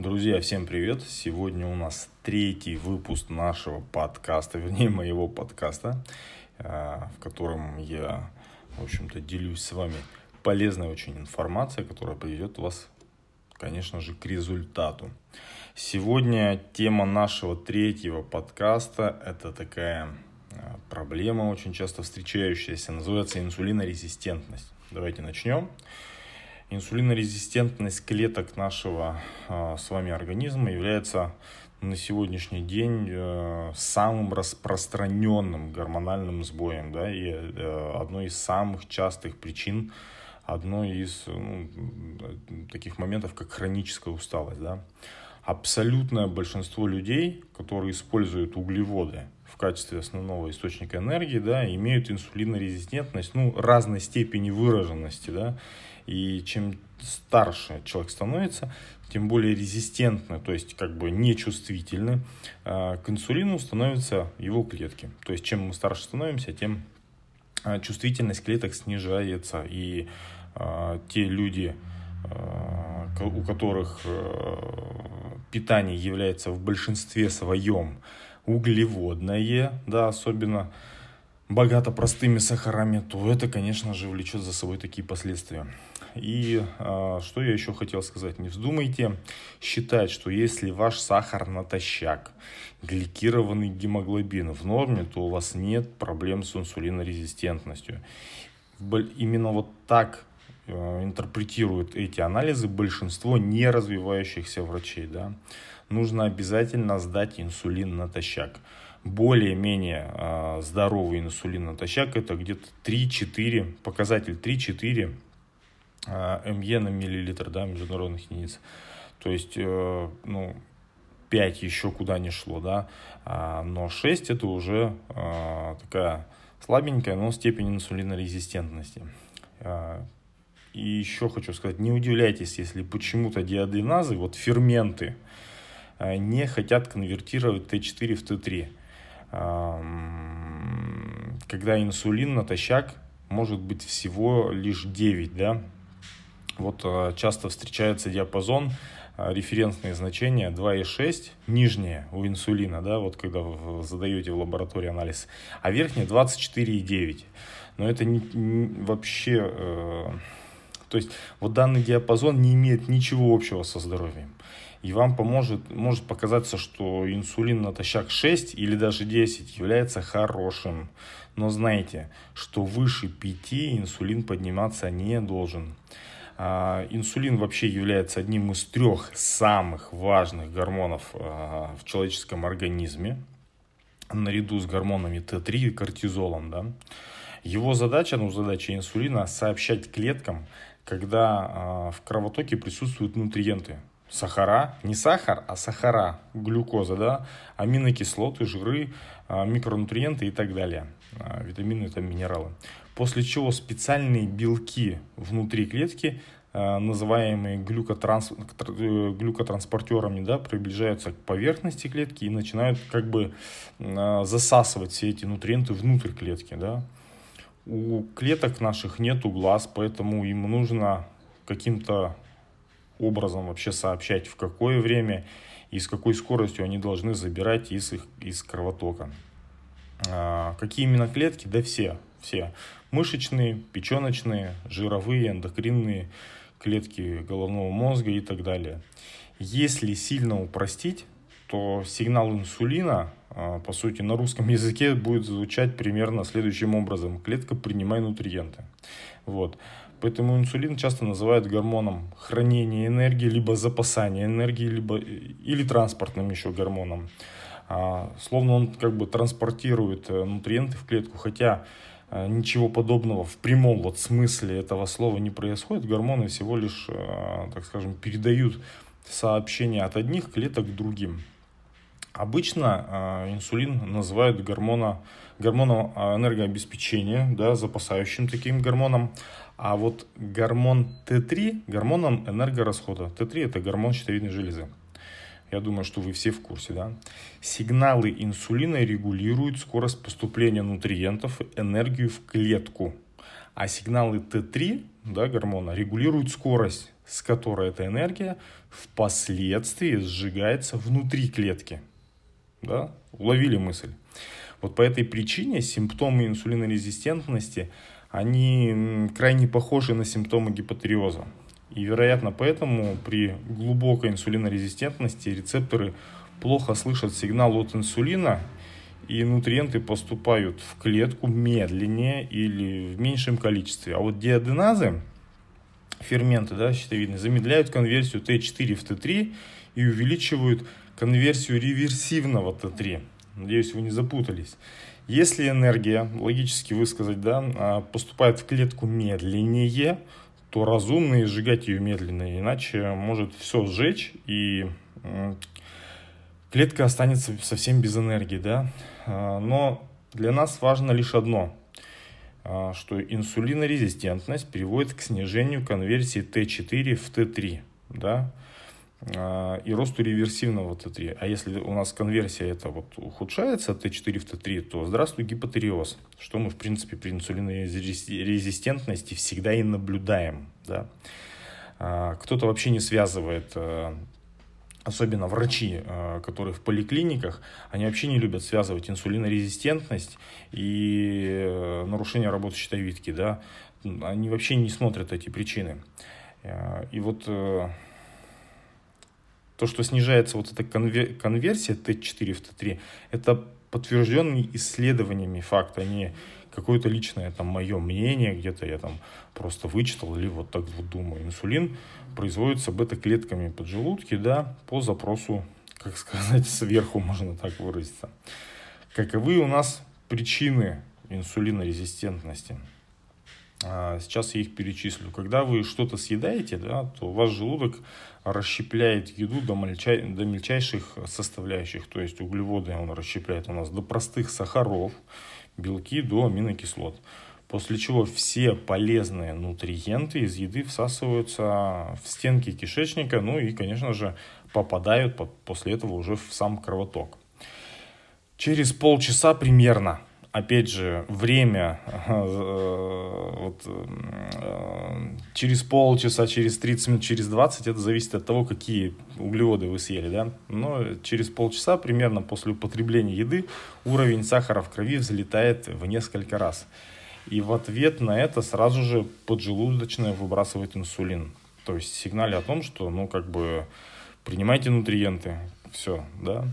Друзья, всем привет! Сегодня у нас третий выпуск нашего подкаста, вернее моего подкаста, э, в котором я, в общем-то, делюсь с вами полезной очень информацией, которая приведет вас, конечно же, к результату. Сегодня тема нашего третьего подкаста – это такая э, проблема, очень часто встречающаяся, называется инсулинорезистентность. Давайте начнем. Инсулинорезистентность клеток нашего э, с вами организма является на сегодняшний день э, самым распространенным гормональным сбоем, да, и э, одной из самых частых причин, одной из ну, таких моментов, как хроническая усталость, да. Абсолютное большинство людей, которые используют углеводы в качестве основного источника энергии, да, имеют инсулинорезистентность, ну, разной степени выраженности, да, и чем старше человек становится, тем более резистентны, то есть как бы нечувствительны а, к инсулину становятся его клетки. То есть чем мы старше становимся, тем а, чувствительность клеток снижается. И э, те люди, у которых э, питание является в большинстве своем углеводное, да, особенно богато простыми сахарами, то это, конечно же, влечет за собой такие последствия. И э, что я еще хотел сказать, не вздумайте считать, что если ваш сахар натощак, гликированный гемоглобин в норме, то у вас нет проблем с инсулинорезистентностью. Именно вот так э, интерпретируют эти анализы большинство не развивающихся врачей. Да? Нужно обязательно сдать инсулин натощак более-менее э, здоровый инсулин натощак это где-то 3-4, показатель 3-4 э, МЕ на миллилитр, да, международных единиц. То есть, э, ну, 5 еще куда не шло, да, а, но 6 это уже э, такая слабенькая, но степень инсулинорезистентности. И еще хочу сказать, не удивляйтесь, если почему-то диаденазы, вот ферменты, не хотят конвертировать Т4 в Т3 когда инсулин натощак может быть всего лишь 9, да, вот а, часто встречается диапазон, а, референсные значения 2,6, нижнее у инсулина, да, вот когда вы задаете в лаборатории анализ, а верхнее 24,9. Но это не, не, вообще, э, то есть вот данный диапазон не имеет ничего общего со здоровьем и вам поможет, может показаться, что инсулин натощак 6 или даже 10 является хорошим. Но знайте, что выше 5 инсулин подниматься не должен. А, инсулин вообще является одним из трех самых важных гормонов а, в человеческом организме, наряду с гормонами Т3 и кортизолом. Да? Его задача, ну задача инсулина, сообщать клеткам, когда а, в кровотоке присутствуют нутриенты, сахара, не сахар, а сахара, глюкоза, да, аминокислоты, жиры, микронутриенты и так далее, витамины, там, минералы. После чего специальные белки внутри клетки, а, называемые глюкотранс... Э, глюкотранспортерами, да, приближаются к поверхности клетки и начинают как бы засасывать все эти нутриенты внутрь клетки, да. У клеток наших нету глаз, поэтому им нужно каким-то образом вообще сообщать, в какое время и с какой скоростью они должны забирать из, их, из кровотока. А, какие именно клетки? Да все, все. Мышечные, печеночные, жировые, эндокринные, клетки головного мозга и так далее. Если сильно упростить, то сигнал инсулина, а, по сути, на русском языке будет звучать примерно следующим образом. Клетка, принимай нутриенты. Вот. Поэтому инсулин часто называют гормоном хранения энергии, либо запасания энергии, либо или транспортным еще гормоном. А, словно он как бы транспортирует э, нутриенты в клетку, хотя э, ничего подобного в прямом вот смысле этого слова не происходит. Гормоны всего лишь, э, так скажем, передают сообщения от одних клеток к другим. Обычно инсулин называют гормона, гормоном энергообеспечения, да, запасающим таким гормоном. А вот гормон Т3 гормоном энергорасхода. Т3 это гормон щитовидной железы. Я думаю, что вы все в курсе, да? Сигналы инсулина регулируют скорость поступления нутриентов энергию в клетку. А сигналы Т3, да, гормона, регулируют скорость с которой эта энергия впоследствии сжигается внутри клетки. Да? Уловили мысль? Вот по этой причине симптомы инсулинорезистентности, они крайне похожи на симптомы гипотериоза. И, вероятно, поэтому при глубокой инсулинорезистентности рецепторы плохо слышат сигнал от инсулина, и нутриенты поступают в клетку медленнее или в меньшем количестве. А вот диаденазы, ферменты да, щитовидные, замедляют конверсию Т4 в Т3 и увеличивают конверсию реверсивного Т3. Надеюсь, вы не запутались. Если энергия, логически высказать, да, а, поступает в клетку медленнее, то разумно сжигать ее медленно, иначе может все сжечь и клетка останется совсем без энергии, да. А, но для нас важно лишь одно, а, что инсулинорезистентность приводит к снижению конверсии Т4 в Т3, да. А, и росту реверсивного Т3. А если у нас конверсия это вот ухудшается Т4 в Т3, то здравствуй гипотериоз, что мы в принципе при инсулинорезистентности всегда и наблюдаем. Да? А, кто-то вообще не связывает а, особенно врачи, которые в поликлиниках, они вообще не любят связывать инсулинорезистентность и э, нарушение работы щитовидки, да, они вообще не смотрят эти причины. И вот э, то, что снижается вот эта конверсия Т4 в Т3, это подтвержденный исследованиями факт, а не какое-то личное там мое мнение, где-то я там просто вычитал или вот так вот думаю. Инсулин производится бета-клетками поджелудки, да, по запросу, как сказать, сверху можно так выразиться. Каковы у нас причины инсулинорезистентности? А, сейчас я их перечислю. Когда вы что-то съедаете, да, то ваш желудок расщепляет еду до, мельчай, до мельчайших составляющих, то есть углеводы он расщепляет у нас до простых сахаров, белки до аминокислот. После чего все полезные нутриенты из еды всасываются в стенки кишечника, ну и, конечно же, попадают после этого уже в сам кровоток. Через полчаса примерно опять же, время э, вот, э, через полчаса, через 30 минут, через 20, это зависит от того, какие углеводы вы съели, да. Но через полчаса примерно после употребления еды уровень сахара в крови взлетает в несколько раз. И в ответ на это сразу же поджелудочная выбрасывает инсулин. То есть сигнали о том, что, ну, как бы, принимайте нутриенты, все, да.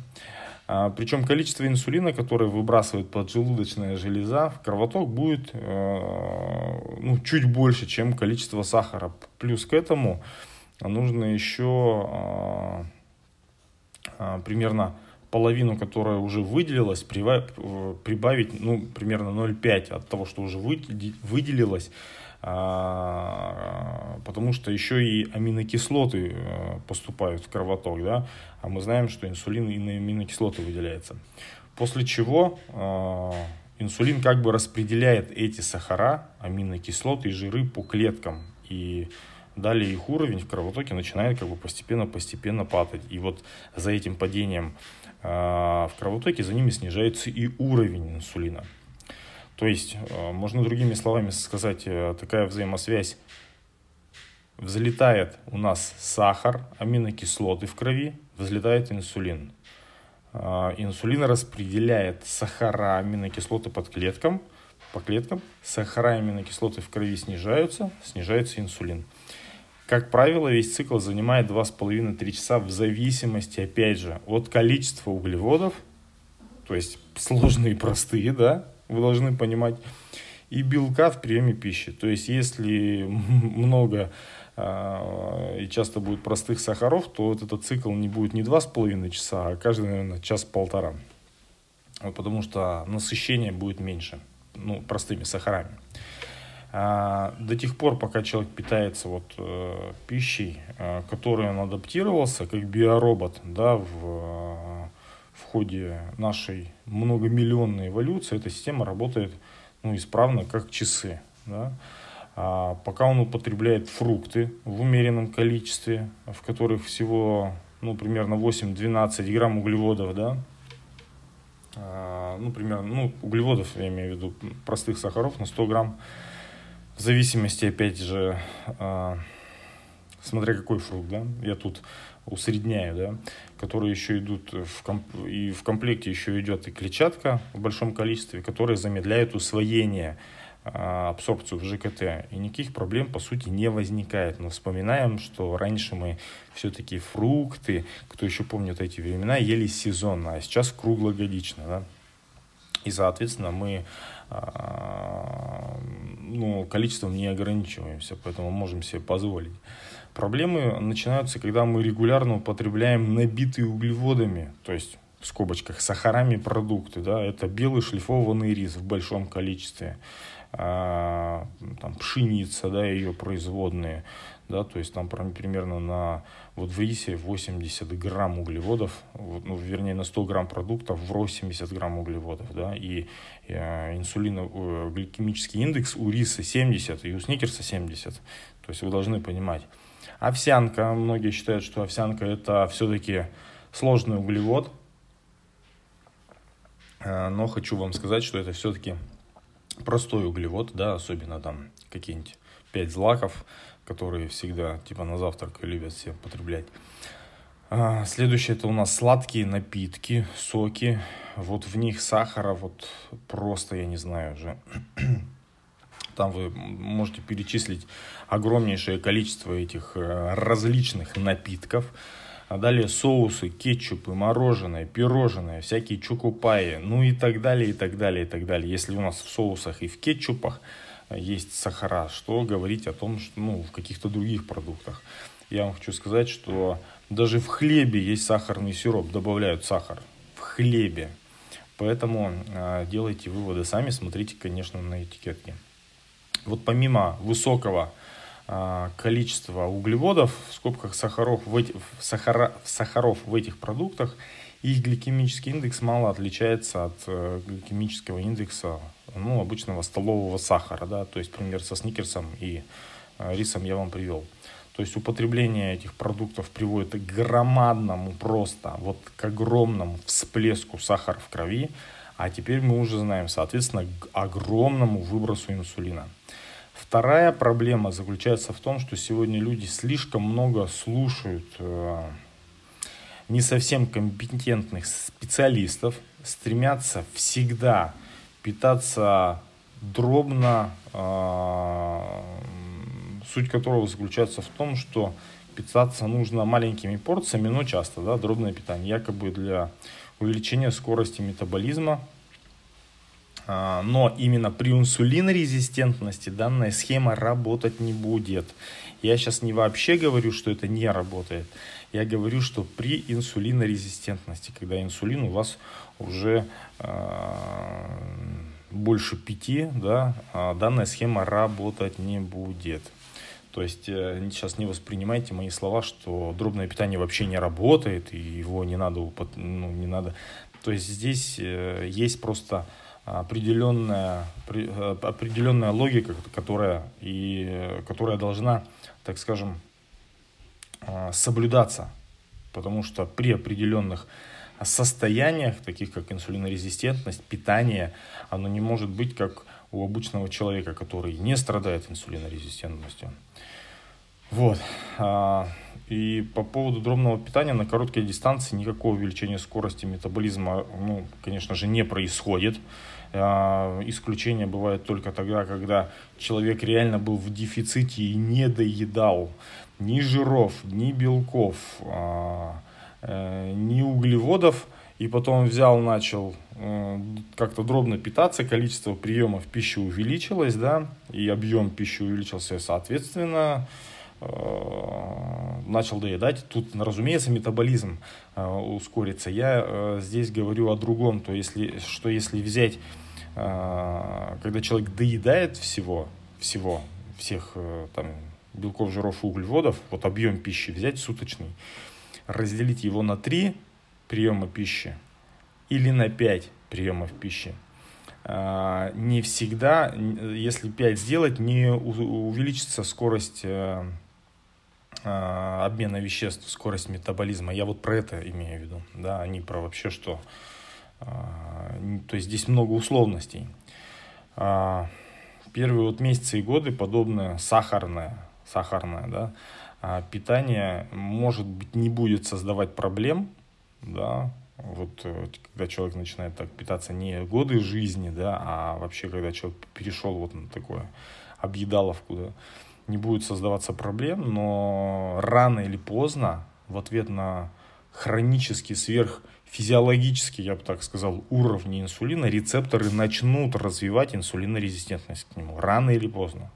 А, причем количество инсулина, которое выбрасывает поджелудочная железа в кровоток, будет э, ну, чуть больше, чем количество сахара. Плюс к этому нужно еще а, а, примерно половину, которая уже выделилась, прибавить ну, примерно 0,5 от того, что уже выделилось, потому что еще и аминокислоты э, поступают в кровоток, да, а мы знаем, что инсулин и на аминокислоты выделяется. После чего а, инсулин как бы распределяет эти сахара, аминокислоты и жиры по клеткам, и далее их уровень в кровотоке начинает как бы постепенно-постепенно падать. И вот за этим падением а, в кровотоке за ними снижается и уровень инсулина. То есть, э, можно другими словами сказать, э, такая взаимосвязь. Взлетает у нас сахар, аминокислоты в крови, взлетает инсулин. Э, инсулин распределяет сахара, аминокислоты под клеткам, по клеткам. Сахара, аминокислоты в крови снижаются, снижается инсулин. Как правило, весь цикл занимает 2,5-3 часа в зависимости, опять же, от количества углеводов, то есть сложные и простые, да, вы должны понимать, и белка в приеме пищи. То есть, если много э, и часто будет простых сахаров, то вот этот цикл не будет не два с половиной часа, а каждый, наверное, час-полтора. Вот потому что насыщение будет меньше, ну, простыми сахарами. А, до тех пор, пока человек питается вот, э, пищей, э, которой он адаптировался, как биоробот, да, в в ходе нашей многомиллионной эволюции эта система работает ну, исправно, как часы. Да? А пока он употребляет фрукты в умеренном количестве, в которых всего ну, примерно 8-12 грамм углеводов, да, а, ну, примерно, ну, углеводов, я имею в виду, простых сахаров на 100 грамм, в зависимости, опять же, а, смотря какой фрукт, да, я тут усредняю, да, которые еще идут в комп... и в комплекте еще идет и клетчатка в большом количестве, которая замедляет усвоение а, абсорбцию в ЖКТ, и никаких проблем, по сути, не возникает. Но вспоминаем, что раньше мы все-таки фрукты, кто еще помнит эти времена, ели сезонно, а сейчас круглогодично, да. И, соответственно, мы а, ну, количеством не ограничиваемся, поэтому можем себе позволить. Проблемы начинаются, когда мы регулярно употребляем набитые углеводами, то есть в скобочках сахарами продукты. Да, это белый шлифованный рис в большом количестве, а, там, пшеница, да, ее производные, да, то есть там примерно на, вот в рисе 80 грамм углеводов, ну, вернее, на 100 грамм продуктов в 80 грамм углеводов, да, и, и э, инсулино, э, индекс у риса 70 и у сникерса 70, то есть вы должны понимать. Овсянка, многие считают, что овсянка это все-таки сложный углевод, э, но хочу вам сказать, что это все-таки простой углевод, да, особенно там какие-нибудь 5 злаков, которые всегда типа на завтрак любят все потреблять. А, следующее это у нас сладкие напитки, соки. Вот в них сахара вот просто, я не знаю уже. Там вы можете перечислить огромнейшее количество этих э, различных напитков. А далее соусы, кетчупы, мороженое, пирожное, всякие чукупаи, ну и так далее, и так далее, и так далее. Если у нас в соусах и в кетчупах есть сахара, что говорить о том, что ну, в каких-то других продуктах. Я вам хочу сказать, что даже в хлебе есть сахарный сироп, добавляют сахар в хлебе. Поэтому э, делайте выводы сами, смотрите, конечно, на этикетке. Вот помимо высокого э, количества углеводов, в скобках сахаров в, эти, сахара, сахаров в этих продуктах, их гликемический индекс мало отличается от э, гликемического индекса ну, обычного столового сахара, да, то есть пример со сникерсом и э, рисом я вам привел. То есть употребление этих продуктов приводит к громадному просто, вот к огромному всплеску сахара в крови, а теперь мы уже знаем, соответственно, к огромному выбросу инсулина. Вторая проблема заключается в том, что сегодня люди слишком много слушают э, не совсем компетентных специалистов, стремятся всегда питаться дробно, а, суть которого заключается в том, что питаться нужно маленькими порциями, но часто, да, дробное питание, якобы для увеличения скорости метаболизма. А, но именно при инсулинорезистентности данная схема работать не будет. Я сейчас не вообще говорю, что это не работает. Я говорю, что при инсулинорезистентности, когда инсулин у вас уже э, больше пяти, да, а данная схема работать не будет. То есть э, сейчас не воспринимайте мои слова, что дробное питание вообще не работает и его не надо, ну, не надо. То есть здесь э, есть просто определенная, э, определенная логика, которая, и, которая должна, так скажем, соблюдаться. Потому что при определенных состояниях, таких как инсулинорезистентность, питание, оно не может быть как у обычного человека, который не страдает инсулинорезистентностью. Вот. А, и по поводу дробного питания на короткой дистанции никакого увеличения скорости метаболизма, ну, конечно же, не происходит. А, исключение бывает только тогда, когда человек реально был в дефиците и не доедал ни жиров, ни белков, а, Э, ни углеводов, и потом взял, начал э, как-то дробно питаться, количество приемов пищи увеличилось, да, и объем пищи увеличился, соответственно, э, начал доедать. Тут, разумеется, метаболизм ускорится. Я здесь говорю о другом, то если, что если взять, когда человек доедает всего, всего, всех там белков, жиров и углеводов, вот объем пищи взять суточный, разделить его на 3 приема пищи или на 5 приемов пищи. А, не всегда, если 5 сделать, не увеличится скорость э, а, обмена веществ, скорость метаболизма. Я вот про это имею в виду, да, а не про вообще что. А, то есть здесь много условностей. Первые вот месяцы и годы подобное сахарное, сахарное, да, а, питание, может быть, не будет создавать проблем, да, вот э, когда человек начинает так питаться не годы жизни, да, а вообще когда человек перешел вот на такое объедаловку, да, не будет создаваться проблем, но рано или поздно в ответ на хронический сверхфизиологический, я бы так сказал, уровни инсулина, рецепторы начнут развивать инсулинорезистентность к нему рано или поздно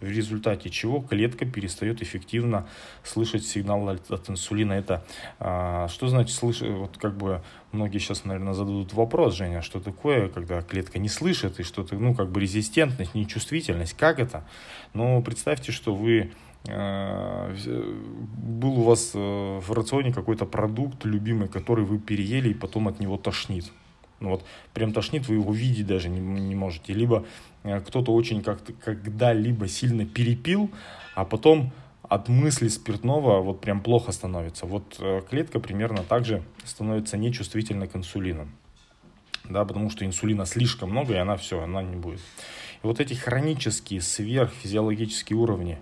в результате чего клетка перестает эффективно слышать сигнал от, инсулина. Это а, что значит слышать? Вот как бы многие сейчас, наверное, зададут вопрос, Женя, что такое, когда клетка не слышит и что-то, ну, как бы резистентность, нечувствительность, как это? Но представьте, что вы был у вас э, в рационе какой-то продукт любимый, который вы переели и потом от него тошнит. Ну вот прям тошнит, вы его видеть даже не, не можете. Либо э, кто-то очень как-то когда-либо сильно перепил, а потом от мысли спиртного вот прям плохо становится. Вот э, клетка примерно так же становится нечувствительна к инсулину. Да, потому что инсулина слишком много, и она все, она не будет. И вот эти хронические сверхфизиологические уровни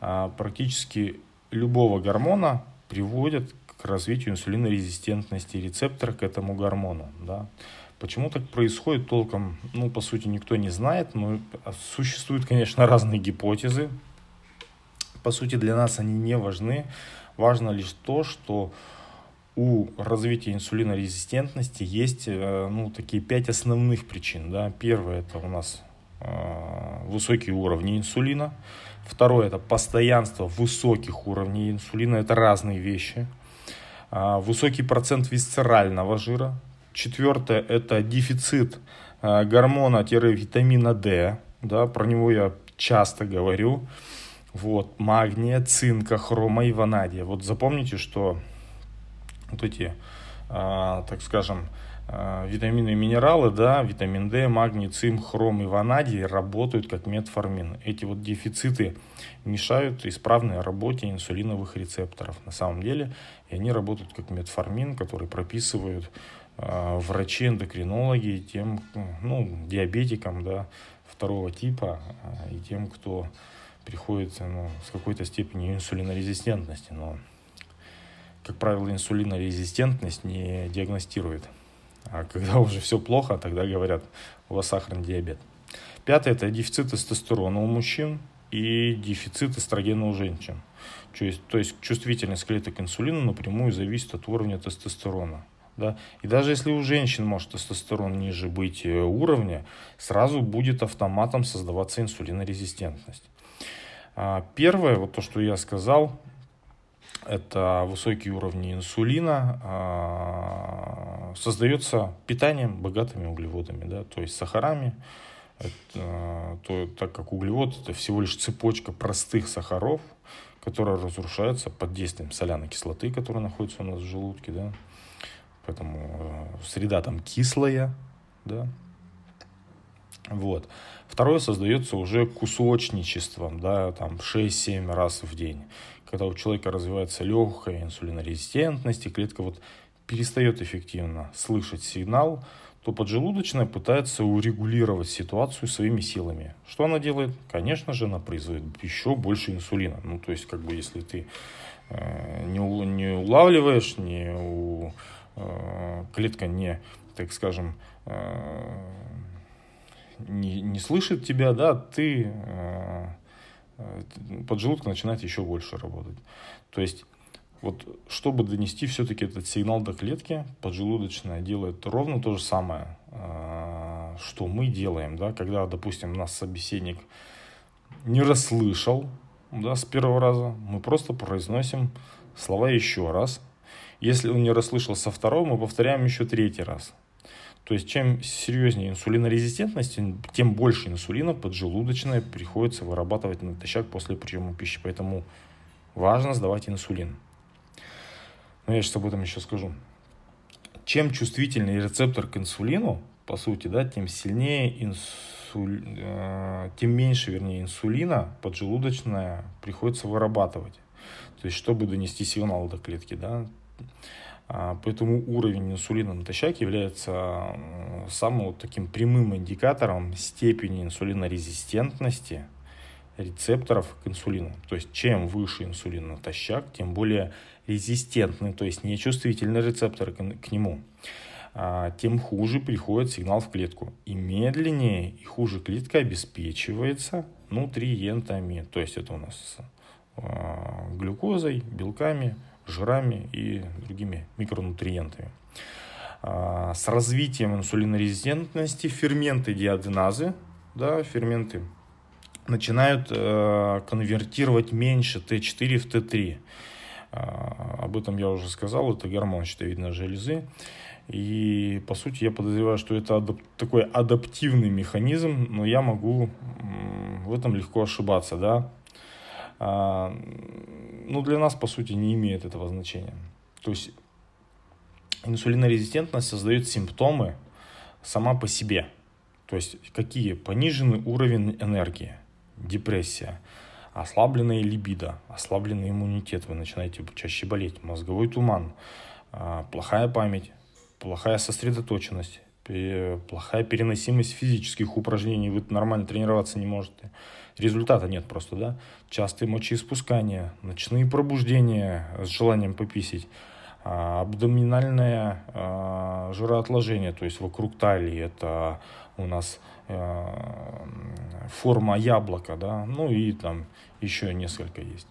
практически любого гормона приводят к развитию инсулинорезистентности рецептора к этому гормону. Да. Почему так происходит, толком, ну, по сути, никто не знает, но существуют, конечно, разные гипотезы. По сути, для нас они не важны. Важно лишь то, что у развития инсулинорезистентности есть э, ну, такие пять основных причин. Да. Первое это у нас э, высокие уровни инсулина. Второе это постоянство высоких уровней инсулина. Это разные вещи. А, высокий процент висцерального жира. Четвертое – это дефицит а, гормона-витамина D. Да, про него я часто говорю. Вот, магния, цинка, хрома и ванадия. Вот запомните, что вот эти, э, так скажем, витамины и минералы, да, витамин D, магний, цинк, хром и ванадий работают как метформин. Эти вот дефициты мешают исправной работе инсулиновых рецепторов на самом деле. И они работают как метформин, который прописывают э, врачи-эндокринологи тем, ну, диабетикам, да, второго типа э, и тем, кто приходит ну, с какой-то степенью инсулинорезистентности. Но, как правило, инсулинорезистентность не диагностирует. А когда уже все плохо, тогда говорят, у вас сахарный диабет. Пятое – это дефицит тестостерона у мужчин и дефицит эстрогена у женщин. То есть, то есть чувствительность клеток к инсулину напрямую зависит от уровня тестостерона. Да? И даже если у женщин может тестостерон ниже быть э, уровня, сразу будет автоматом создаваться инсулинорезистентность. А, первое, вот то, что я сказал, это высокие уровни инсулина, а, создается питанием богатыми углеводами, да, то есть сахарами, это, то, так как углевод это всего лишь цепочка простых сахаров, которая разрушается под действием соляной кислоты, которая находится у нас в желудке, да, поэтому э, среда там кислая, да, вот. Второе создается уже кусочничеством, да, там 6-7 раз в день. Когда у человека развивается легкая инсулинорезистентность, и клетка вот перестает эффективно слышать сигнал, то поджелудочная пытается урегулировать ситуацию своими силами. Что она делает? Конечно же, она производит еще больше инсулина. Ну, то есть, как бы, если ты э, не, не улавливаешь, не у, э, клетка не, так скажем, э, не, не слышит тебя, да, ты э, поджелудок начинает еще больше работать. То есть вот, чтобы донести все-таки этот сигнал до клетки, поджелудочная делает ровно то же самое, а, что мы делаем, да, когда, допустим, нас собеседник не расслышал, да, с первого раза, мы просто произносим слова еще раз. Если он не расслышал со второго, мы повторяем еще третий раз. То есть, чем серьезнее инсулинорезистентность, тем больше инсулина поджелудочная приходится вырабатывать натощак после приема пищи. Поэтому важно сдавать инсулин. Но я сейчас об этом еще скажу. Чем чувствительнее рецептор к инсулину, по сути, да, тем сильнее инсуль... э, тем меньше, вернее, инсулина поджелудочная приходится вырабатывать. То есть, чтобы донести сигнал до клетки, да. А, поэтому уровень инсулина натощак является самым вот таким прямым индикатором степени инсулинорезистентности рецепторов к инсулину. То есть чем выше инсулин натощак, тем более резистентны, то есть нечувствительны рецепторы к нему, а, тем хуже приходит сигнал в клетку. И медленнее и хуже клетка обеспечивается нутриентами. То есть это у нас а, глюкозой, белками, жирами и другими микронутриентами. А, с развитием инсулинорезистентности ферменты диаденазы, да, ферменты начинают э, конвертировать меньше Т4 в Т3. А, об этом я уже сказал, это гормон щитовидной железы. И, по сути, я подозреваю, что это адап- такой адаптивный механизм, но я могу в этом легко ошибаться, да. А, ну, для нас, по сути, не имеет этого значения. То есть, инсулинорезистентность создает симптомы сама по себе. То есть, какие? Пониженный уровень энергии, депрессия, ослабленная либидо, ослабленный иммунитет, вы начинаете чаще болеть, мозговой туман, а, плохая память, плохая сосредоточенность, плохая переносимость физических упражнений, вы нормально тренироваться не можете. Результата нет просто, да? Частые мочеиспускания, ночные пробуждения с желанием пописить, а, абдоминальное а, жироотложение, то есть вокруг талии, это у нас форма яблока, да, ну и там еще несколько есть.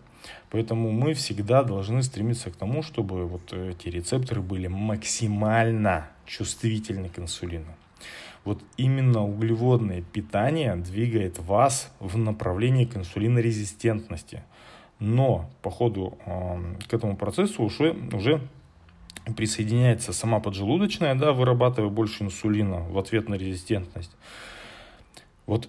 Поэтому мы всегда должны стремиться к тому, чтобы вот эти рецепторы были максимально чувствительны к инсулину. Вот именно углеводное питание двигает вас в направлении к инсулинорезистентности. Но по ходу к этому процессу уже, уже присоединяется сама поджелудочная, да, вырабатывая больше инсулина в ответ на резистентность. Вот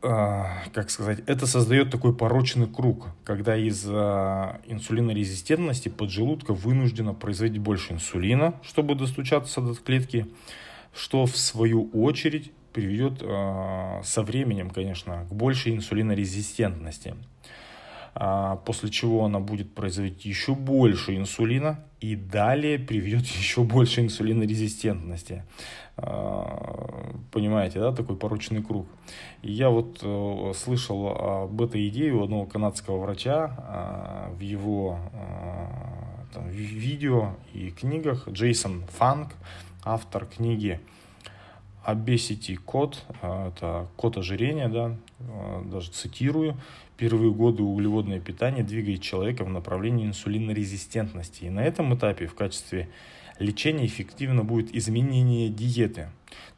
а, как сказать, это создает такой порочный круг, когда из-за инсулинорезистентности поджелудка вынуждена производить больше инсулина, чтобы достучаться до клетки, что в свою очередь приведет а, со временем, конечно, к большей инсулинорезистентности. А, после чего она будет производить еще больше инсулина и далее приведет еще больше инсулинорезистентности. А, понимаете, да, такой порочный круг. Я вот э, слышал об этой идее у одного канадского врача в его там, видео и книгах. Джейсон Фанк, автор книги Obesity код, это код ожирения, да, даже цитирую, первые годы углеводное питание двигает человека в направлении инсулинорезистентности. И на этом этапе в качестве лечения эффективно будет изменение диеты,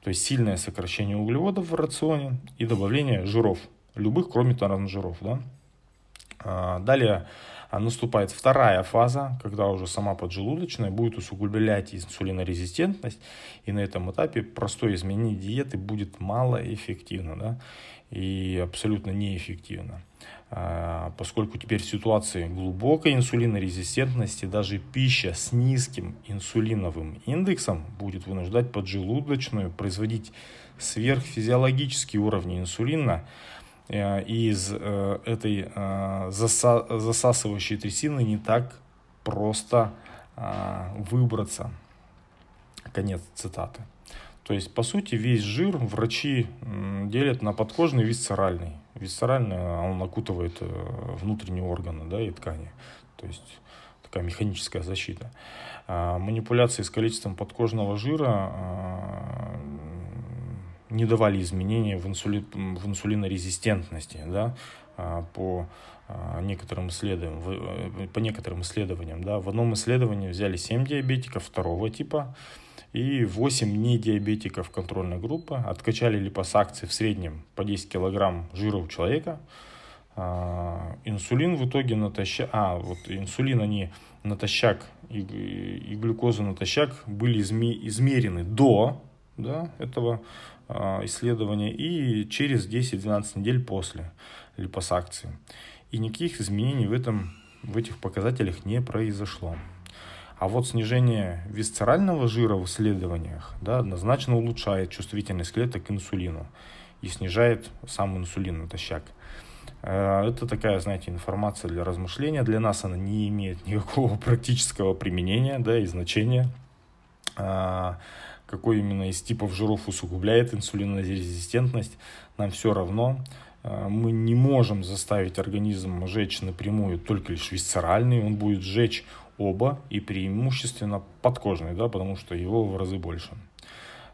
то есть сильное сокращение углеводов в рационе и добавление жиров, любых, кроме жиров. Да? А, далее а, наступает вторая фаза, когда уже сама поджелудочная будет усугублять инсулинорезистентность, и на этом этапе простое изменение диеты будет малоэффективно да? и абсолютно неэффективно. А, поскольку теперь в ситуации глубокой инсулинорезистентности даже пища с низким инсулиновым индексом будет вынуждать поджелудочную производить сверхфизиологические уровни инсулина, из э, этой э, засасывающей трясины не так просто выбраться. Конец цитаты. То есть, по сути, весь жир врачи делят на подкожный и висцеральный. Висцеральный, он окутывает э, внутренние органы да, и ткани. То есть, такая механическая защита. А манипуляции с количеством подкожного жира не давали изменения в, инсули... в инсулинорезистентности да, а, по некоторым исследованиям, э, по некоторым исследованиям. Да. В одном исследовании взяли 7 диабетиков второго типа, и 8 недиабетиков контрольной группы откачали липосакции в среднем по 10 килограмм жира у человека. А, инсулин в итоге натощак, а вот инсулин они натощак и, и глюкозу натощак были изме, измерены до да, этого а, исследования и через 10-12 недель после липосакции. И никаких изменений в, этом, в этих показателях не произошло. А вот снижение висцерального жира в исследованиях да, однозначно улучшает чувствительность клеток к инсулину и снижает сам инсулин натощак. Э, это такая, знаете, информация для размышления. Для нас она не имеет никакого практического применения да, и значения. Какой именно из типов жиров усугубляет инсулинорезистентность, нам все равно. э, мы не можем заставить организм сжечь напрямую только лишь висцеральный, он будет сжечь оба и преимущественно подкожный, да, потому что его в разы больше.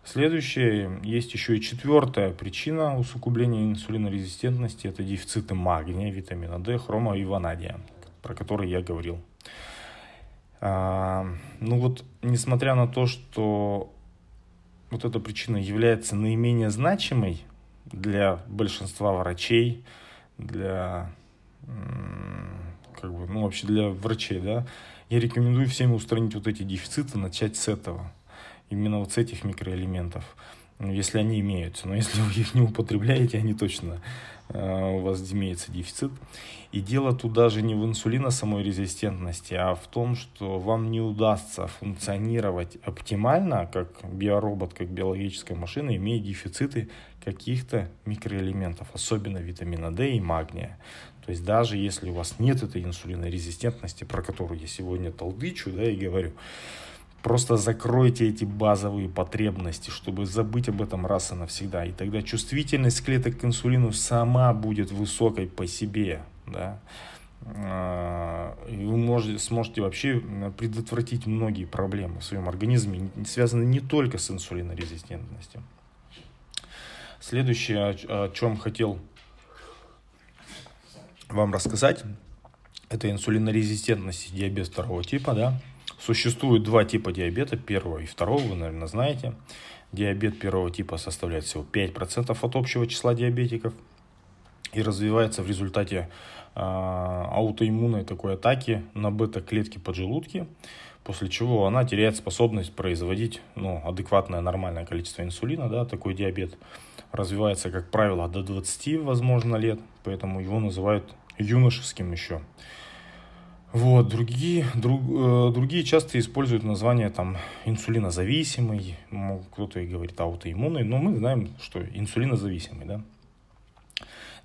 Следующее, есть еще и четвертая причина усугубления инсулинорезистентности, это дефициты магния, витамина D, хрома и ванадия, про которые я говорил. А, ну вот, несмотря на то, что вот эта причина является наименее значимой для большинства врачей, для, как бы, ну вообще для врачей, да, я рекомендую всем устранить вот эти дефициты, начать с этого именно вот с этих микроэлементов, если они имеются. Но если вы их не употребляете, они точно э, у вас имеется дефицит. И дело тут даже не в инсулина самой резистентности, а в том, что вам не удастся функционировать оптимально, как биоробот, как биологическая машина, имея дефициты каких-то микроэлементов, особенно витамина D и магния. То есть даже если у вас нет этой инсулинорезистентности, про которую я сегодня толдычу да, и говорю, Просто закройте эти базовые потребности, чтобы забыть об этом раз и навсегда. И тогда чувствительность клеток к инсулину сама будет высокой по себе. Да? А, и вы можете, сможете вообще предотвратить многие проблемы в своем организме, связанные не только с инсулинорезистентностью. Следующее, о чем хотел вам рассказать, это инсулинорезистентность и диабет второго типа. Да? Существует два типа диабета, первого и второго, вы, наверное, знаете. Диабет первого типа составляет всего 5% от общего числа диабетиков и развивается в результате э, аутоиммунной такой атаки на бета-клетки поджелудки, после чего она теряет способность производить ну, адекватное нормальное количество инсулина, да, такой диабет развивается, как правило, до 20, возможно, лет, поэтому его называют юношеским еще. Вот, другие, друг, э, другие часто используют название там инсулинозависимый, кто-то и говорит аутоиммунный, но мы знаем, что инсулинозависимый, да.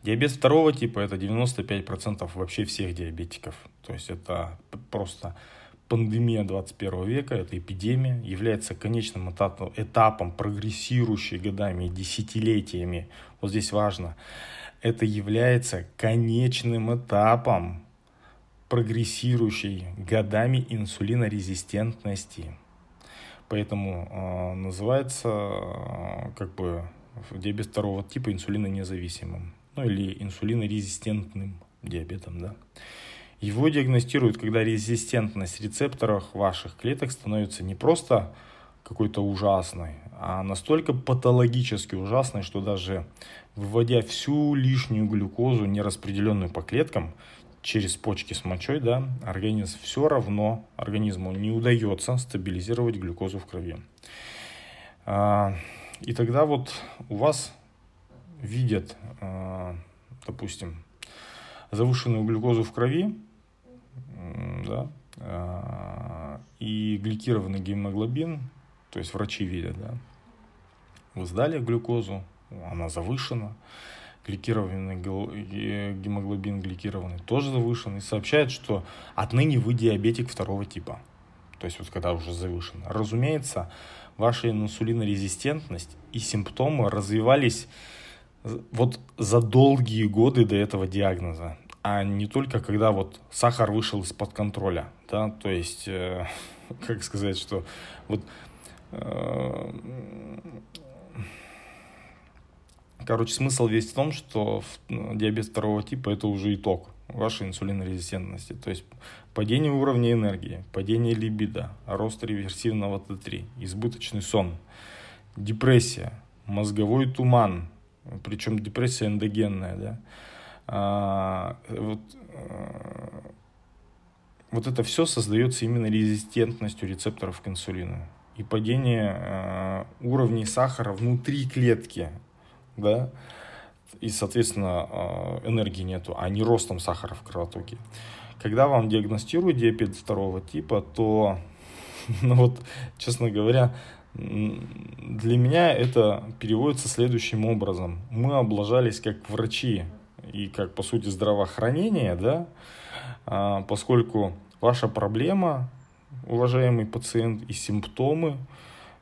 Диабет второго типа это 95% вообще всех диабетиков. То есть это просто пандемия 21 века, это эпидемия, является конечным этапом, этапом прогрессирующей годами и десятилетиями. Вот здесь важно. Это является конечным этапом прогрессирующей годами инсулинорезистентности. Поэтому э, называется э, как бы диабет второго типа инсулинонезависимым. Ну или инсулинорезистентным диабетом. Да. Его диагностируют, когда резистентность рецепторов ваших клеток становится не просто какой-то ужасной, а настолько патологически ужасной, что даже выводя всю лишнюю глюкозу, нераспределенную по клеткам, через почки с мочой, да, организм все равно, организму не удается стабилизировать глюкозу в крови. А, и тогда вот у вас видят, а, допустим, завышенную глюкозу в крови, да, а, и гликированный гемоглобин, то есть врачи видят, да, вы сдали глюкозу, она завышена, гликированный гемоглобин гликированный тоже завышен и сообщает, что отныне вы диабетик второго типа. То есть вот когда уже завышен. Разумеется, ваша инсулинорезистентность и симптомы развивались вот за долгие годы до этого диагноза, а не только когда вот сахар вышел из-под контроля, да, то есть, э, как сказать, что вот э, Короче, смысл весь в том, что ну, диабет второго типа это уже итог вашей инсулинорезистентности. То есть падение уровня энергии, падение либидо, рост реверсивного Т3, избыточный сон, депрессия, мозговой туман, причем депрессия эндогенная, да, а, вот, а, вот это все создается именно резистентностью рецепторов к инсулину и падение а, уровней сахара внутри клетки да, и, соответственно, а, энергии нету, а не ростом сахара в кровотоке. Когда вам диагностируют диабет второго типа, то, ну вот, честно говоря, для меня это переводится следующим образом. Мы облажались как врачи и как, по сути, здравоохранение, да, а, поскольку ваша проблема, уважаемый пациент, и симптомы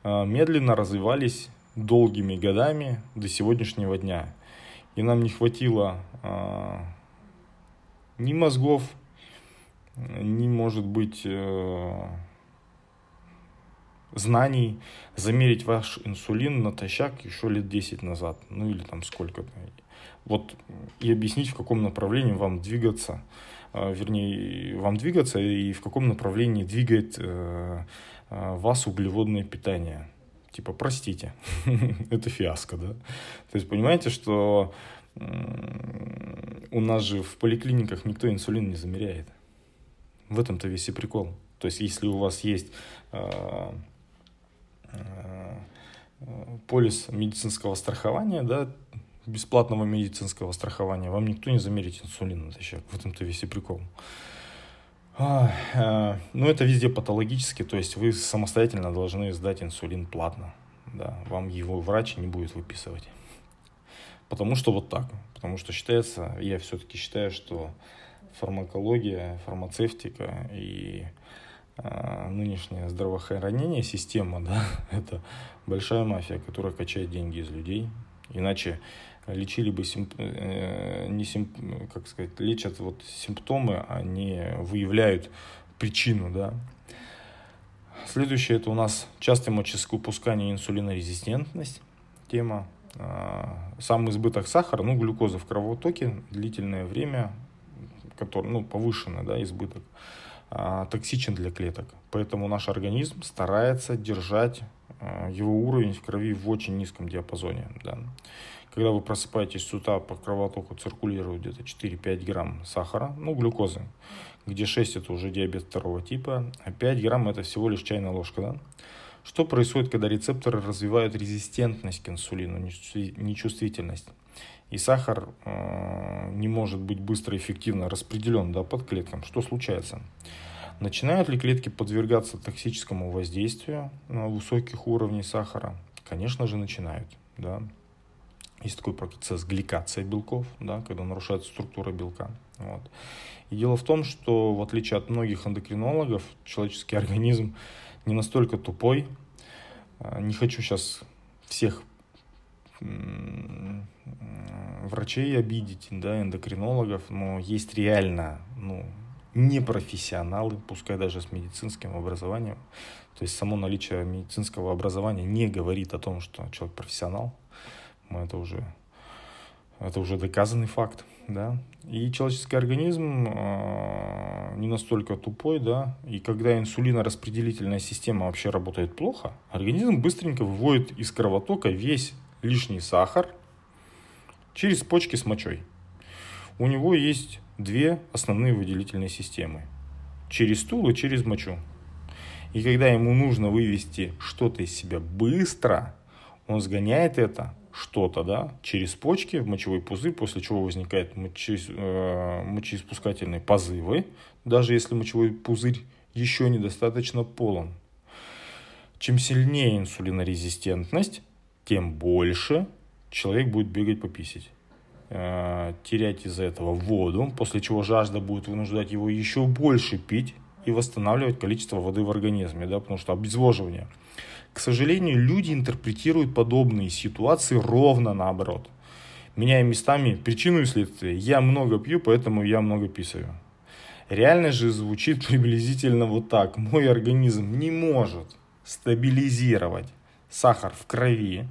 а, медленно развивались долгими годами до сегодняшнего дня. и нам не хватило а, ни мозгов, ни, может быть, э, знаний замерить ваш инсулин натощак еще лет 10 назад, ну или там сколько-то. Вот и объяснить, в каком направлении вам двигаться, э, вернее, вам двигаться и в каком направлении двигает э, вас углеводное питание. Типа, простите, это фиаско, да? То есть, понимаете, что у нас же в поликлиниках никто инсулин не замеряет. В этом-то весь и прикол. То есть, если у вас есть э, э, полис медицинского страхования, да, бесплатного медицинского страхования, вам никто не замерит инсулин натощак. В этом-то весь и прикол. Э, ну, это везде патологически, то есть вы самостоятельно должны сдать инсулин платно. Да, вам его врач не будет выписывать. Потому что вот так. Потому что считается, я все-таки считаю, что фармакология, фармацевтика и э, нынешнее здравоохранение, система, да, это большая мафия, которая качает деньги из людей. Иначе лечили бы симп... э, не симп... как сказать, лечат вот симптомы, а не выявляют причину, да. Следующее это у нас частое мочеиспускание и инсулинорезистентность тема. А, сам избыток сахара, ну, глюкозы в кровотоке длительное время, который, ну, повышенный, да, избыток, а, токсичен для клеток. Поэтому наш организм старается держать а, его уровень в крови в очень низком диапазоне. Да. Когда вы просыпаетесь с утра, по кровотоку циркулирует где-то 4-5 грамм сахара, ну, глюкозы, где 6 это уже диабет второго типа, а 5 грамм это всего лишь чайная ложка. Да. Что происходит, когда рецепторы развивают резистентность к инсулину, нечувствительность? И сахар э, не может быть быстро и эффективно распределен да, под клеткам. Что случается? Начинают ли клетки подвергаться токсическому воздействию на высоких уровней сахара? Конечно же, начинают. Да. Есть такой процесс гликация белков, да, когда нарушается структура белка. Вот. И дело в том, что в отличие от многих эндокринологов, человеческий организм не настолько тупой. А, не хочу сейчас всех врачей обидеть, да, эндокринологов, но есть реально, ну, непрофессионалы, пускай даже с медицинским образованием. То есть само наличие медицинского образования не говорит о том, что человек профессионал. Это уже, это уже доказанный факт да, и человеческий организм э, не настолько тупой, да, и когда инсулинораспределительная система вообще работает плохо, организм быстренько выводит из кровотока весь лишний сахар через почки с мочой. У него есть две основные выделительные системы. Через стул и через мочу. И когда ему нужно вывести что-то из себя быстро, он сгоняет это что-то, да, через почки в мочевой пузырь, после чего возникают э, мочеиспускательные позывы, даже если мочевой пузырь еще недостаточно полон. Чем сильнее инсулинорезистентность, тем больше человек будет бегать пописить э, терять из-за этого воду, после чего жажда будет вынуждать его еще больше пить и восстанавливать количество воды в организме, да, потому что обезвоживание – к сожалению, люди интерпретируют подобные ситуации ровно наоборот. Меняя местами причину и следствие. Я много пью, поэтому я много писаю. Реально же звучит приблизительно вот так. Мой организм не может стабилизировать сахар в крови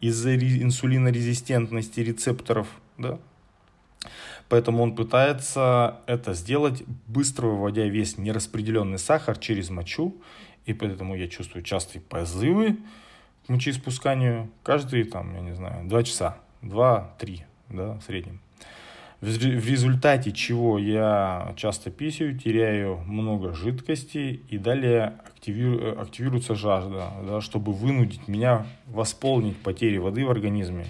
из-за инсулинорезистентности рецепторов, да? Поэтому он пытается это сделать, быстро выводя весь нераспределенный сахар через мочу и поэтому я чувствую частые позывы к мочеиспусканию каждые, там, я не знаю, два часа, два-три, да, в среднем. В результате чего я часто писаю, теряю много жидкости и далее активиру, активируется жажда, да, чтобы вынудить меня восполнить потери воды в организме.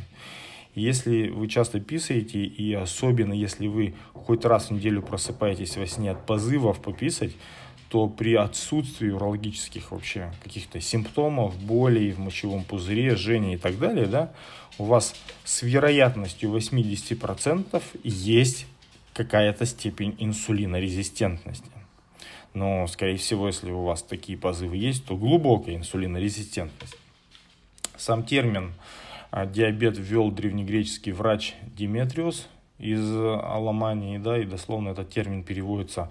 Если вы часто писаете, и особенно если вы хоть раз в неделю просыпаетесь во сне от позывов пописать, то при отсутствии урологических вообще каких-то симптомов, болей в мочевом пузыре, жжения и так далее, да, у вас с вероятностью 80% есть какая-то степень инсулинорезистентности. Но, скорее всего, если у вас такие позывы есть, то глубокая инсулинорезистентность. Сам термин диабет ввел древнегреческий врач Диметриус из Аламании, да, и дословно этот термин переводится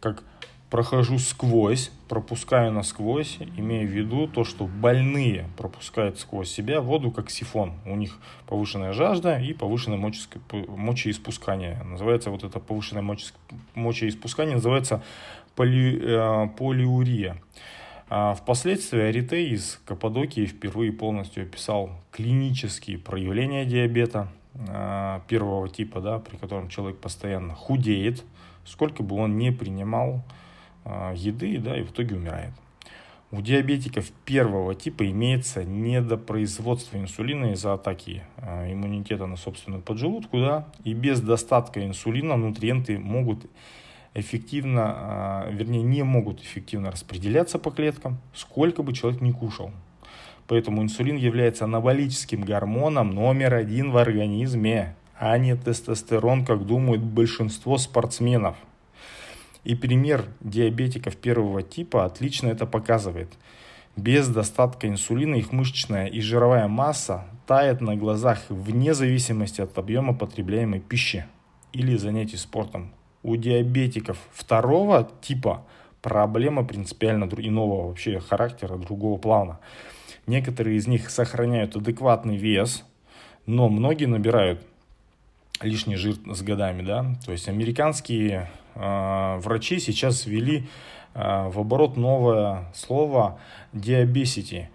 как прохожу сквозь, пропускаю насквозь, имея в виду то, что больные пропускают сквозь себя воду как сифон. У них повышенная жажда и повышенное мочеиспускание. Называется вот это повышенное мочеиспускание, называется поли, э, полиурия. А впоследствии Аритей из Каппадокии впервые полностью описал клинические проявления диабета э, первого типа, да, при котором человек постоянно худеет, сколько бы он ни принимал а, еды, да, и в итоге умирает. У диабетиков первого типа имеется недопроизводство инсулина из-за атаки а, иммунитета на собственную поджелудку, да, и без достатка инсулина нутриенты могут эффективно, а, вернее, не могут эффективно распределяться по клеткам, сколько бы человек ни кушал. Поэтому инсулин является анаболическим гормоном номер один в организме, а не тестостерон, как думают большинство спортсменов – и пример диабетиков первого типа отлично это показывает. Без достатка инсулина их мышечная и жировая масса тает на глазах вне зависимости от объема потребляемой пищи или занятий спортом. У диабетиков второго типа проблема принципиально иного вообще характера, другого плана. Некоторые из них сохраняют адекватный вес, но многие набирают лишний жир с годами, да. То есть американские э, врачи сейчас ввели э, в оборот новое слово диабесити,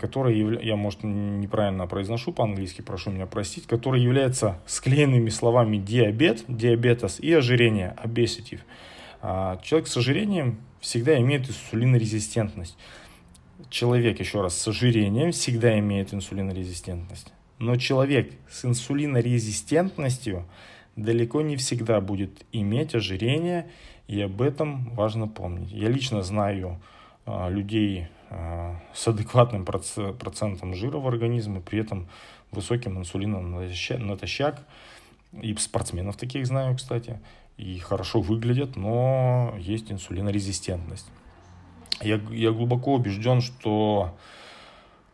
которое, яв... я, может, неправильно произношу по-английски, прошу меня простить, которое является склеенными словами диабет, диабетос и ожирение, obesity. Э, человек с ожирением всегда имеет инсулинорезистентность. Человек, еще раз, с ожирением всегда имеет инсулинорезистентность. Но человек с инсулинорезистентностью далеко не всегда будет иметь ожирение, и об этом важно помнить. Я лично знаю а, людей а, с адекватным процентом жира в организме, при этом высоким инсулином натощак. И спортсменов таких знаю, кстати. И хорошо выглядят, но есть инсулинорезистентность. Я, я глубоко убежден, что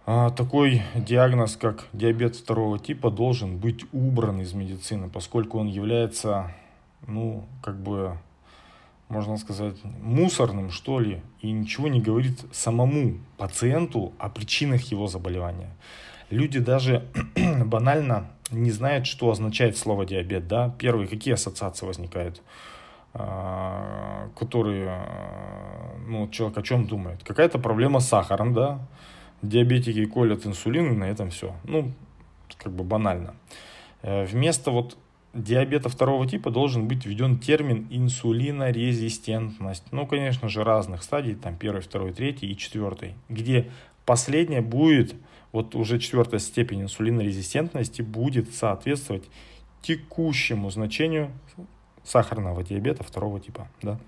а, такой диагноз, как диабет второго типа, должен быть убран из медицины, поскольку он является, ну, как бы, можно сказать, мусорным, что ли, и ничего не говорит самому пациенту о причинах его заболевания. Люди даже банально не знают, что означает слово диабет, да. Первые, какие ассоциации возникают, а, которые, а, ну, человек о чем думает? Какая-то проблема с сахаром, да, диабетики колят инсулин, и на этом все. Ну, как бы банально. Э, вместо вот диабета второго типа должен быть введен термин инсулинорезистентность. Ну, конечно же, разных стадий, там первый, второй, третий и четвертый, где последняя будет, вот уже четвертая степень инсулинорезистентности будет соответствовать текущему значению сахарного диабета второго типа, да,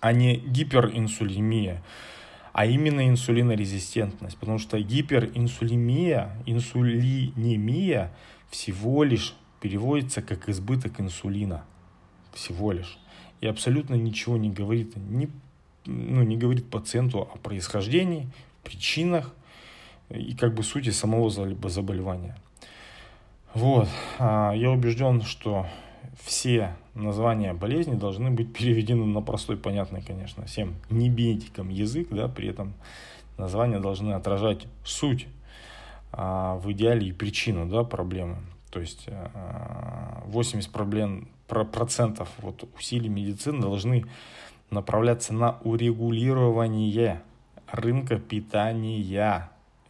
а не гиперинсулемия а именно инсулинорезистентность, потому что гиперинсулемия, инсулинемия всего лишь переводится как избыток инсулина, всего лишь. И абсолютно ничего не говорит, не, ну, не говорит пациенту о происхождении, причинах и как бы сути самого заболевания. Вот. А, я убежден, что все названия болезни должны быть переведены на простой, понятный, конечно, всем не медикам язык, да, при этом названия должны отражать суть, а в идеале и причину да, проблемы. То есть 80 а, проблем, процентов вот усилий медицины должны направляться на урегулирование рынка питания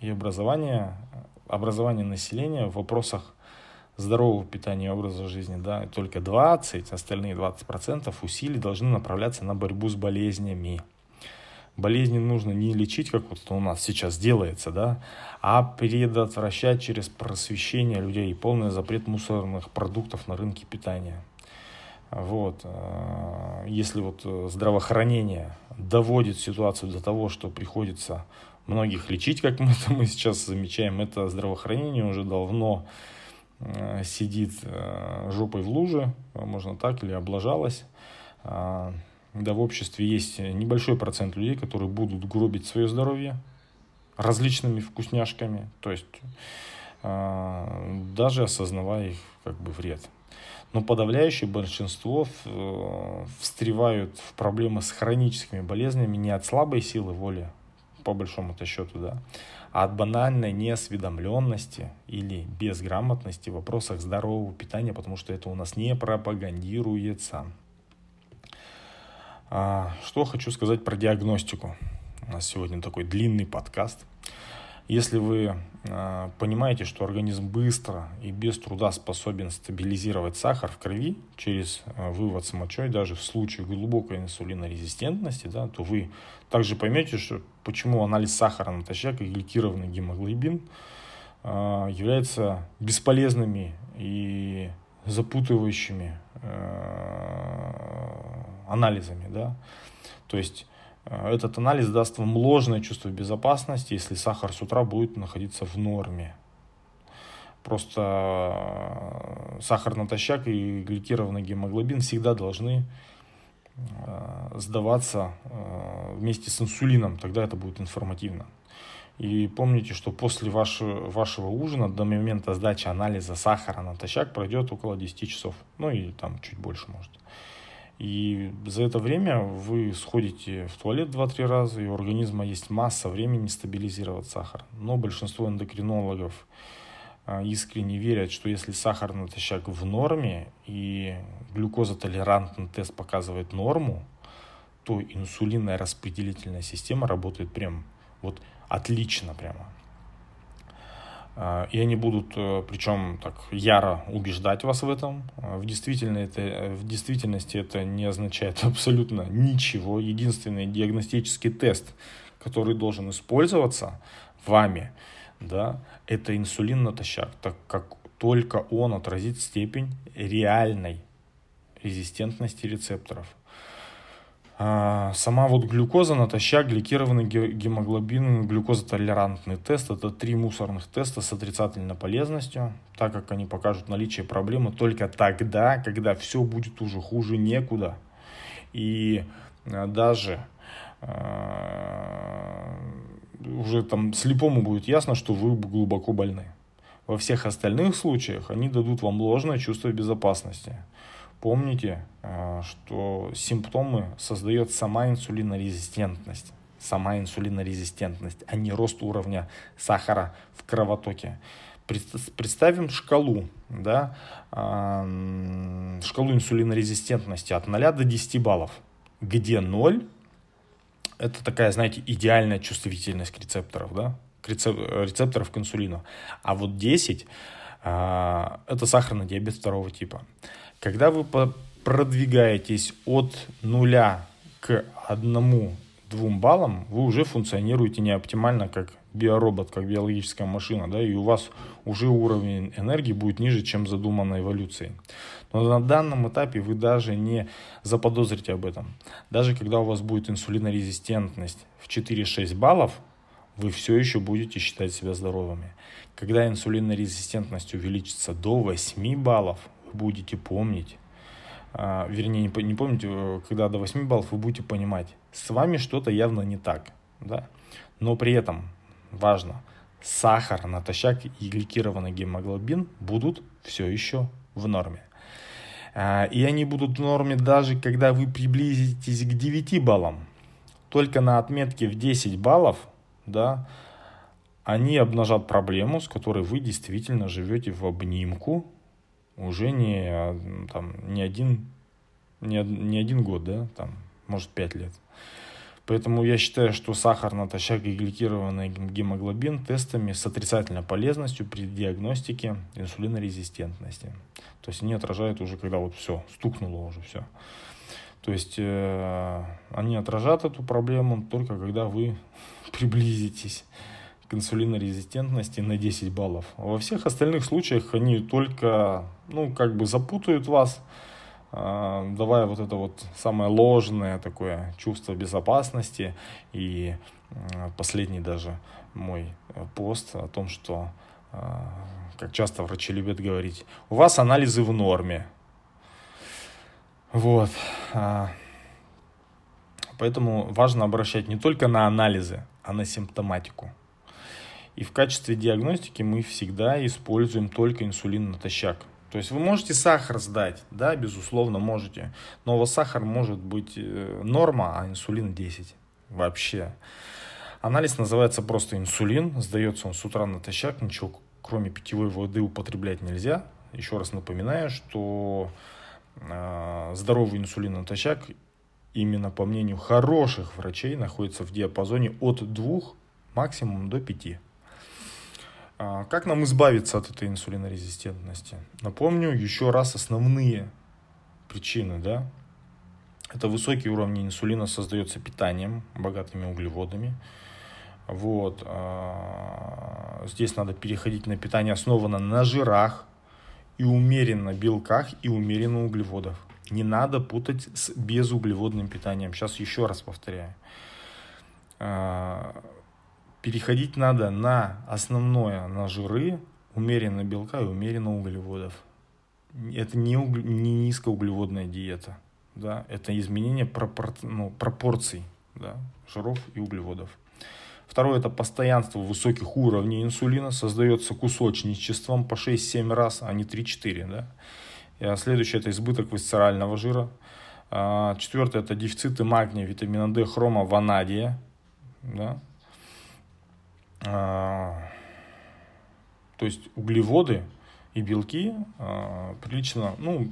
и образования, образования населения в вопросах здорового питания и образа жизни, да, только 20, остальные 20% усилий должны направляться на борьбу с болезнями. Болезни нужно не лечить, как вот у нас сейчас делается, да, а предотвращать через просвещение людей и полный запрет мусорных продуктов на рынке питания. Вот. Э, если вот здравоохранение доводит ситуацию до того, что приходится многих лечить, как мы это мы сейчас замечаем, это здравоохранение уже давно Э, сидит э, жопой в луже, можно так, или облажалась. Да, в обществе есть небольшой процент людей, которые будут гробить свое здоровье, различными вкусняшками, то есть э, даже осознавая их как бы вред. Но подавляющее большинство э, встревают в проблемы с хроническими болезнями не от слабой силы воли, по большому-то счету, да, а от банальной неосведомленности или безграмотности в вопросах здорового питания, потому что это у нас не пропагандируется. А, что хочу сказать про диагностику. У нас сегодня такой длинный подкаст. Если вы э, понимаете, что организм быстро и без труда способен стабилизировать сахар в крови через э, вывод с мочой, даже в случае глубокой инсулинорезистентности, да, то вы также поймете, что почему анализ сахара натощак и гликированный гемоглобин являются бесполезными и запутывающими э, анализами. Да? То есть Э, этот анализ даст вам ложное чувство безопасности, если сахар с утра будет находиться в норме. Просто э, сахар натощак и гликированный гемоглобин всегда должны сдаваться вместе с инсулином, тогда это будет информативно. И помните, что после вашего, вашего ужина до момента сдачи анализа сахара натощак пройдет около 10 часов. Ну и там чуть больше может. И за это время вы сходите в туалет 2-3 раза, и у организма есть масса времени стабилизировать сахар. Но большинство эндокринологов а, искренне верят, что если сахар натощак в норме и глюкозотолерантный тест показывает норму, то инсулинная распределительная система работает прям вот отлично прямо. А, и они будут, э, причем так яро убеждать вас в этом. А, в, действительности, это, в действительности это не означает абсолютно ничего. Единственный диагностический тест, который должен использоваться вами, да, это инсулин натощак, так как только он отразит степень реальной резистентности рецепторов. А, сама вот глюкоза натощак, гликированный гемоглобин, глюкозотолерантный тест – это три мусорных теста с отрицательной полезностью, так как они покажут наличие проблемы только тогда, когда все будет уже хуже некуда. И а, даже э, уже там слепому будет ясно, что вы глубоко больны. Во всех остальных случаях они дадут вам ложное чувство безопасности. Помните, э, что симптомы создает сама инсулинорезистентность. Сама инсулинорезистентность, а не рост уровня сахара в кровотоке. Представим шкалу, да, шкалу инсулинорезистентности от 0 до 10 баллов, где 0 это такая, знаете, идеальная чувствительность к рецепторов, да, к рецепторов к инсулину. А вот 10 а, это сахарный диабет второго типа. Когда вы продвигаетесь от нуля к одному-двум баллам, вы уже функционируете не оптимально как биоробот, как биологическая машина, да, и у вас уже уровень энергии будет ниже, чем задумано эволюцией. Но на данном этапе вы даже не заподозрите об этом. Даже когда у вас будет инсулинорезистентность в 4-6 баллов, вы все еще будете считать себя здоровыми. Когда инсулинорезистентность увеличится до 8 баллов, будете помнить, а, вернее, не, не помните, э, когда до 8 баллов вы будете понимать, с вами что-то явно не так, да, но при этом важно, сахар, натощак и гликированный гемоглобин будут все еще в норме. А, и они будут в норме даже когда вы приблизитесь к 9 баллам. Только на отметке в 10 баллов, да, они обнажат проблему, с которой вы действительно живете в обнимку уже не, а, там, не, один, не, не один год, да, там, может, пять лет. Поэтому я считаю, что сахар натощак и гликированный гемоглобин тестами с отрицательной полезностью при диагностике инсулинорезистентности. То есть они отражают уже, когда вот все, стукнуло уже все. То есть э, они отражат эту проблему только когда вы приблизитесь к инсулинорезистентности на 10 баллов. Во всех остальных случаях они только, ну, как бы запутают вас, а, давая вот это вот самое ложное такое чувство безопасности. И последний даже мой э, пост о том, что, а, как часто врачи любят говорить, у вас анализы в норме. Вот. А, поэтому важно обращать не только на анализы, а на симптоматику. И в качестве диагностики мы всегда используем только инсулин натощак. То есть вы можете сахар сдать, да, безусловно, можете. Но у вас сахар может быть э, норма, а инсулин 10 вообще. Анализ называется просто инсулин. Сдается он с утра натощак, ничего кроме питьевой воды употреблять нельзя. Еще раз напоминаю, что э, здоровый инсулин натощак именно по мнению хороших врачей находится в диапазоне от 2 максимум до 5. А, как нам избавиться от этой инсулинорезистентности? Напомню еще раз основные причины. Да? Это высокий уровень инсулина создается питанием, богатыми углеводами. Вот. А, здесь надо переходить на питание, основанное на жирах и умеренно белках и умеренно углеводах. Не надо путать с безуглеводным питанием. Сейчас еще раз повторяю а, Переходить надо на основное, на жиры, умеренно белка и умеренно углеводов. Это не, уг... не низкоуглеводная диета. Да? Это изменение пропор... ну, пропорций да? жиров и углеводов. Второе – это постоянство высоких уровней инсулина. Создается кусочничеством по 6-7 раз, а не 3-4. Да? И а следующее – это избыток висцерального жира. А, четвертое – это дефициты магния, витамина D, хрома, ванадия. Да? А, то есть углеводы и белки а, прилично, ну,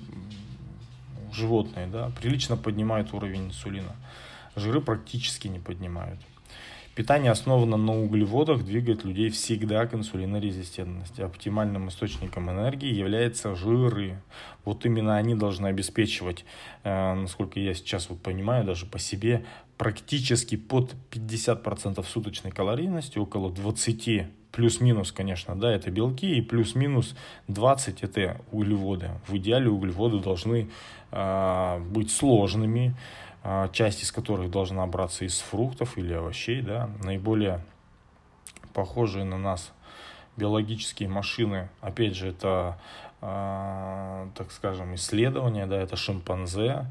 животные, да, прилично поднимают уровень инсулина. Жиры практически не поднимают. Питание основано на углеводах, двигает людей всегда к инсулинорезистентности. Оптимальным источником энергии являются жиры. Вот именно они должны обеспечивать, э, насколько я сейчас вот понимаю, даже по себе, практически под 50% суточной калорийности, около 20 плюс-минус, конечно, да, это белки, и плюс-минус 20 это углеводы. В идеале углеводы должны э, быть сложными, часть из которых должна браться из фруктов или овощей, да, наиболее похожие на нас биологические машины, опять же, это, э, так скажем, исследования, да, это шимпанзе,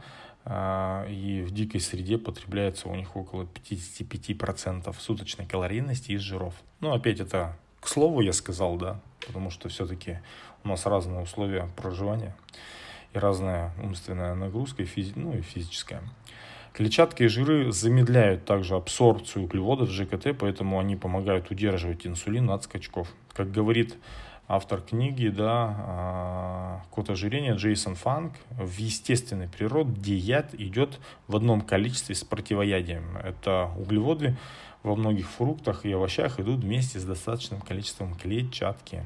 э, и в дикой среде потребляется у них около 55% суточной калорийности из жиров. Ну, опять это к слову я сказал, да, потому что все-таки у нас разные условия проживания и разная умственная нагрузка, и физи- ну и физическая. Клетчатка и жиры замедляют также абсорбцию углеводов в ЖКТ, поэтому они помогают удерживать инсулин от скачков. Как говорит автор книги, да, а, код ожирения Джейсон Фанк, в естественной природе, яд идет в одном количестве с противоядием. Это углеводы во многих фруктах и овощах идут вместе с достаточным количеством клетчатки.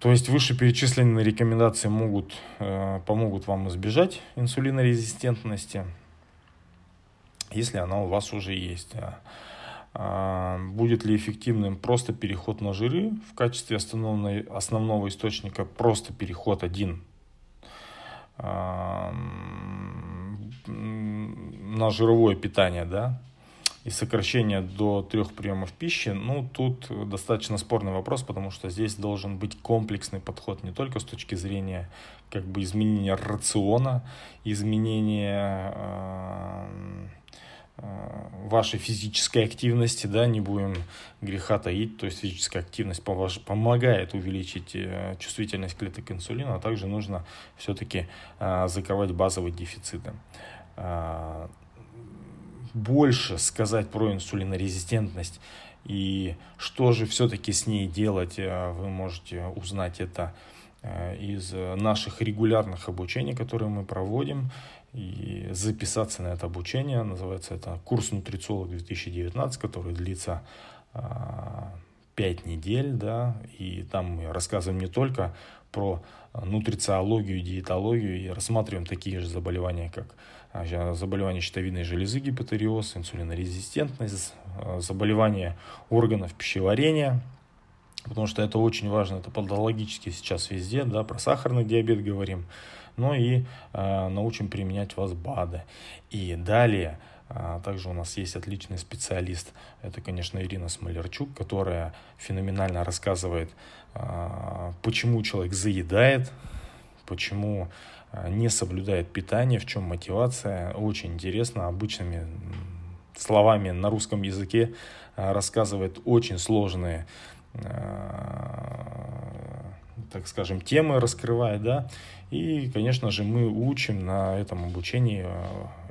То есть вышеперечисленные рекомендации могут, э, помогут вам избежать инсулинорезистентности если она у вас уже есть. А, будет ли эффективным просто переход на жиры в качестве основного, основного источника, просто переход один а, на жировое питание, да, и сокращение до трех приемов пищи, ну, тут достаточно спорный вопрос, потому что здесь должен быть комплексный подход не только с точки зрения как бы изменения рациона, изменения Э, вашей физической активности, да, не будем греха таить, то есть физическая активность помогает увеличить э, чувствительность клеток инсулина, а также нужно все-таки э, закрывать базовые дефициты. Больше сказать про инсулинорезистентность и что же все-таки с ней делать, вы можете узнать это из наших регулярных обучений, которые мы проводим и записаться на это обучение. Называется это курс нутрициолог 2019, который длится 5 а, недель, да, и там мы рассказываем не только про нутрициологию, диетологию и рассматриваем такие же заболевания, как а, заболевания щитовидной железы, гипотериоз, инсулинорезистентность, а, заболевания органов пищеварения, потому что это очень важно, это патологически сейчас везде, да, про сахарный диабет говорим, но и э, научим применять вас БАДы. И далее, э, также у нас есть отличный специалист, это, конечно, Ирина Смолерчук, которая феноменально рассказывает, э, почему человек заедает, почему не соблюдает питание, в чем мотивация. Очень интересно, обычными словами на русском языке рассказывает очень сложные так скажем, темы раскрывает, да, и, конечно же, мы учим на этом обучении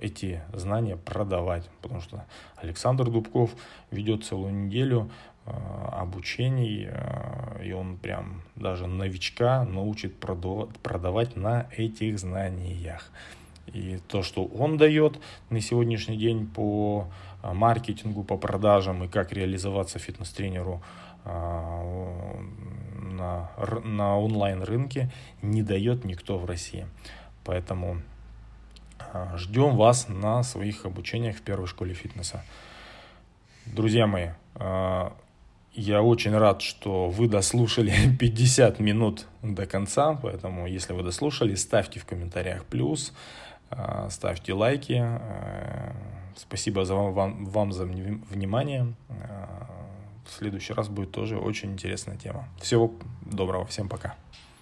эти знания продавать, потому что Александр Дубков ведет целую неделю обучений, и он прям даже новичка научит продавать на этих знаниях. И то, что он дает на сегодняшний день по маркетингу, по продажам и как реализоваться фитнес-тренеру на, на онлайн-рынке, не дает никто в России. Поэтому а, ждем вас на своих обучениях в первой школе фитнеса. Друзья мои, я очень рад, что вы дослушали 50 минут до конца, поэтому если вы дослушали, ставьте в комментариях плюс, а, ставьте лайки. А, спасибо за вам, вам за внимание. В следующий раз будет тоже очень интересная тема. Всего доброго, всем пока.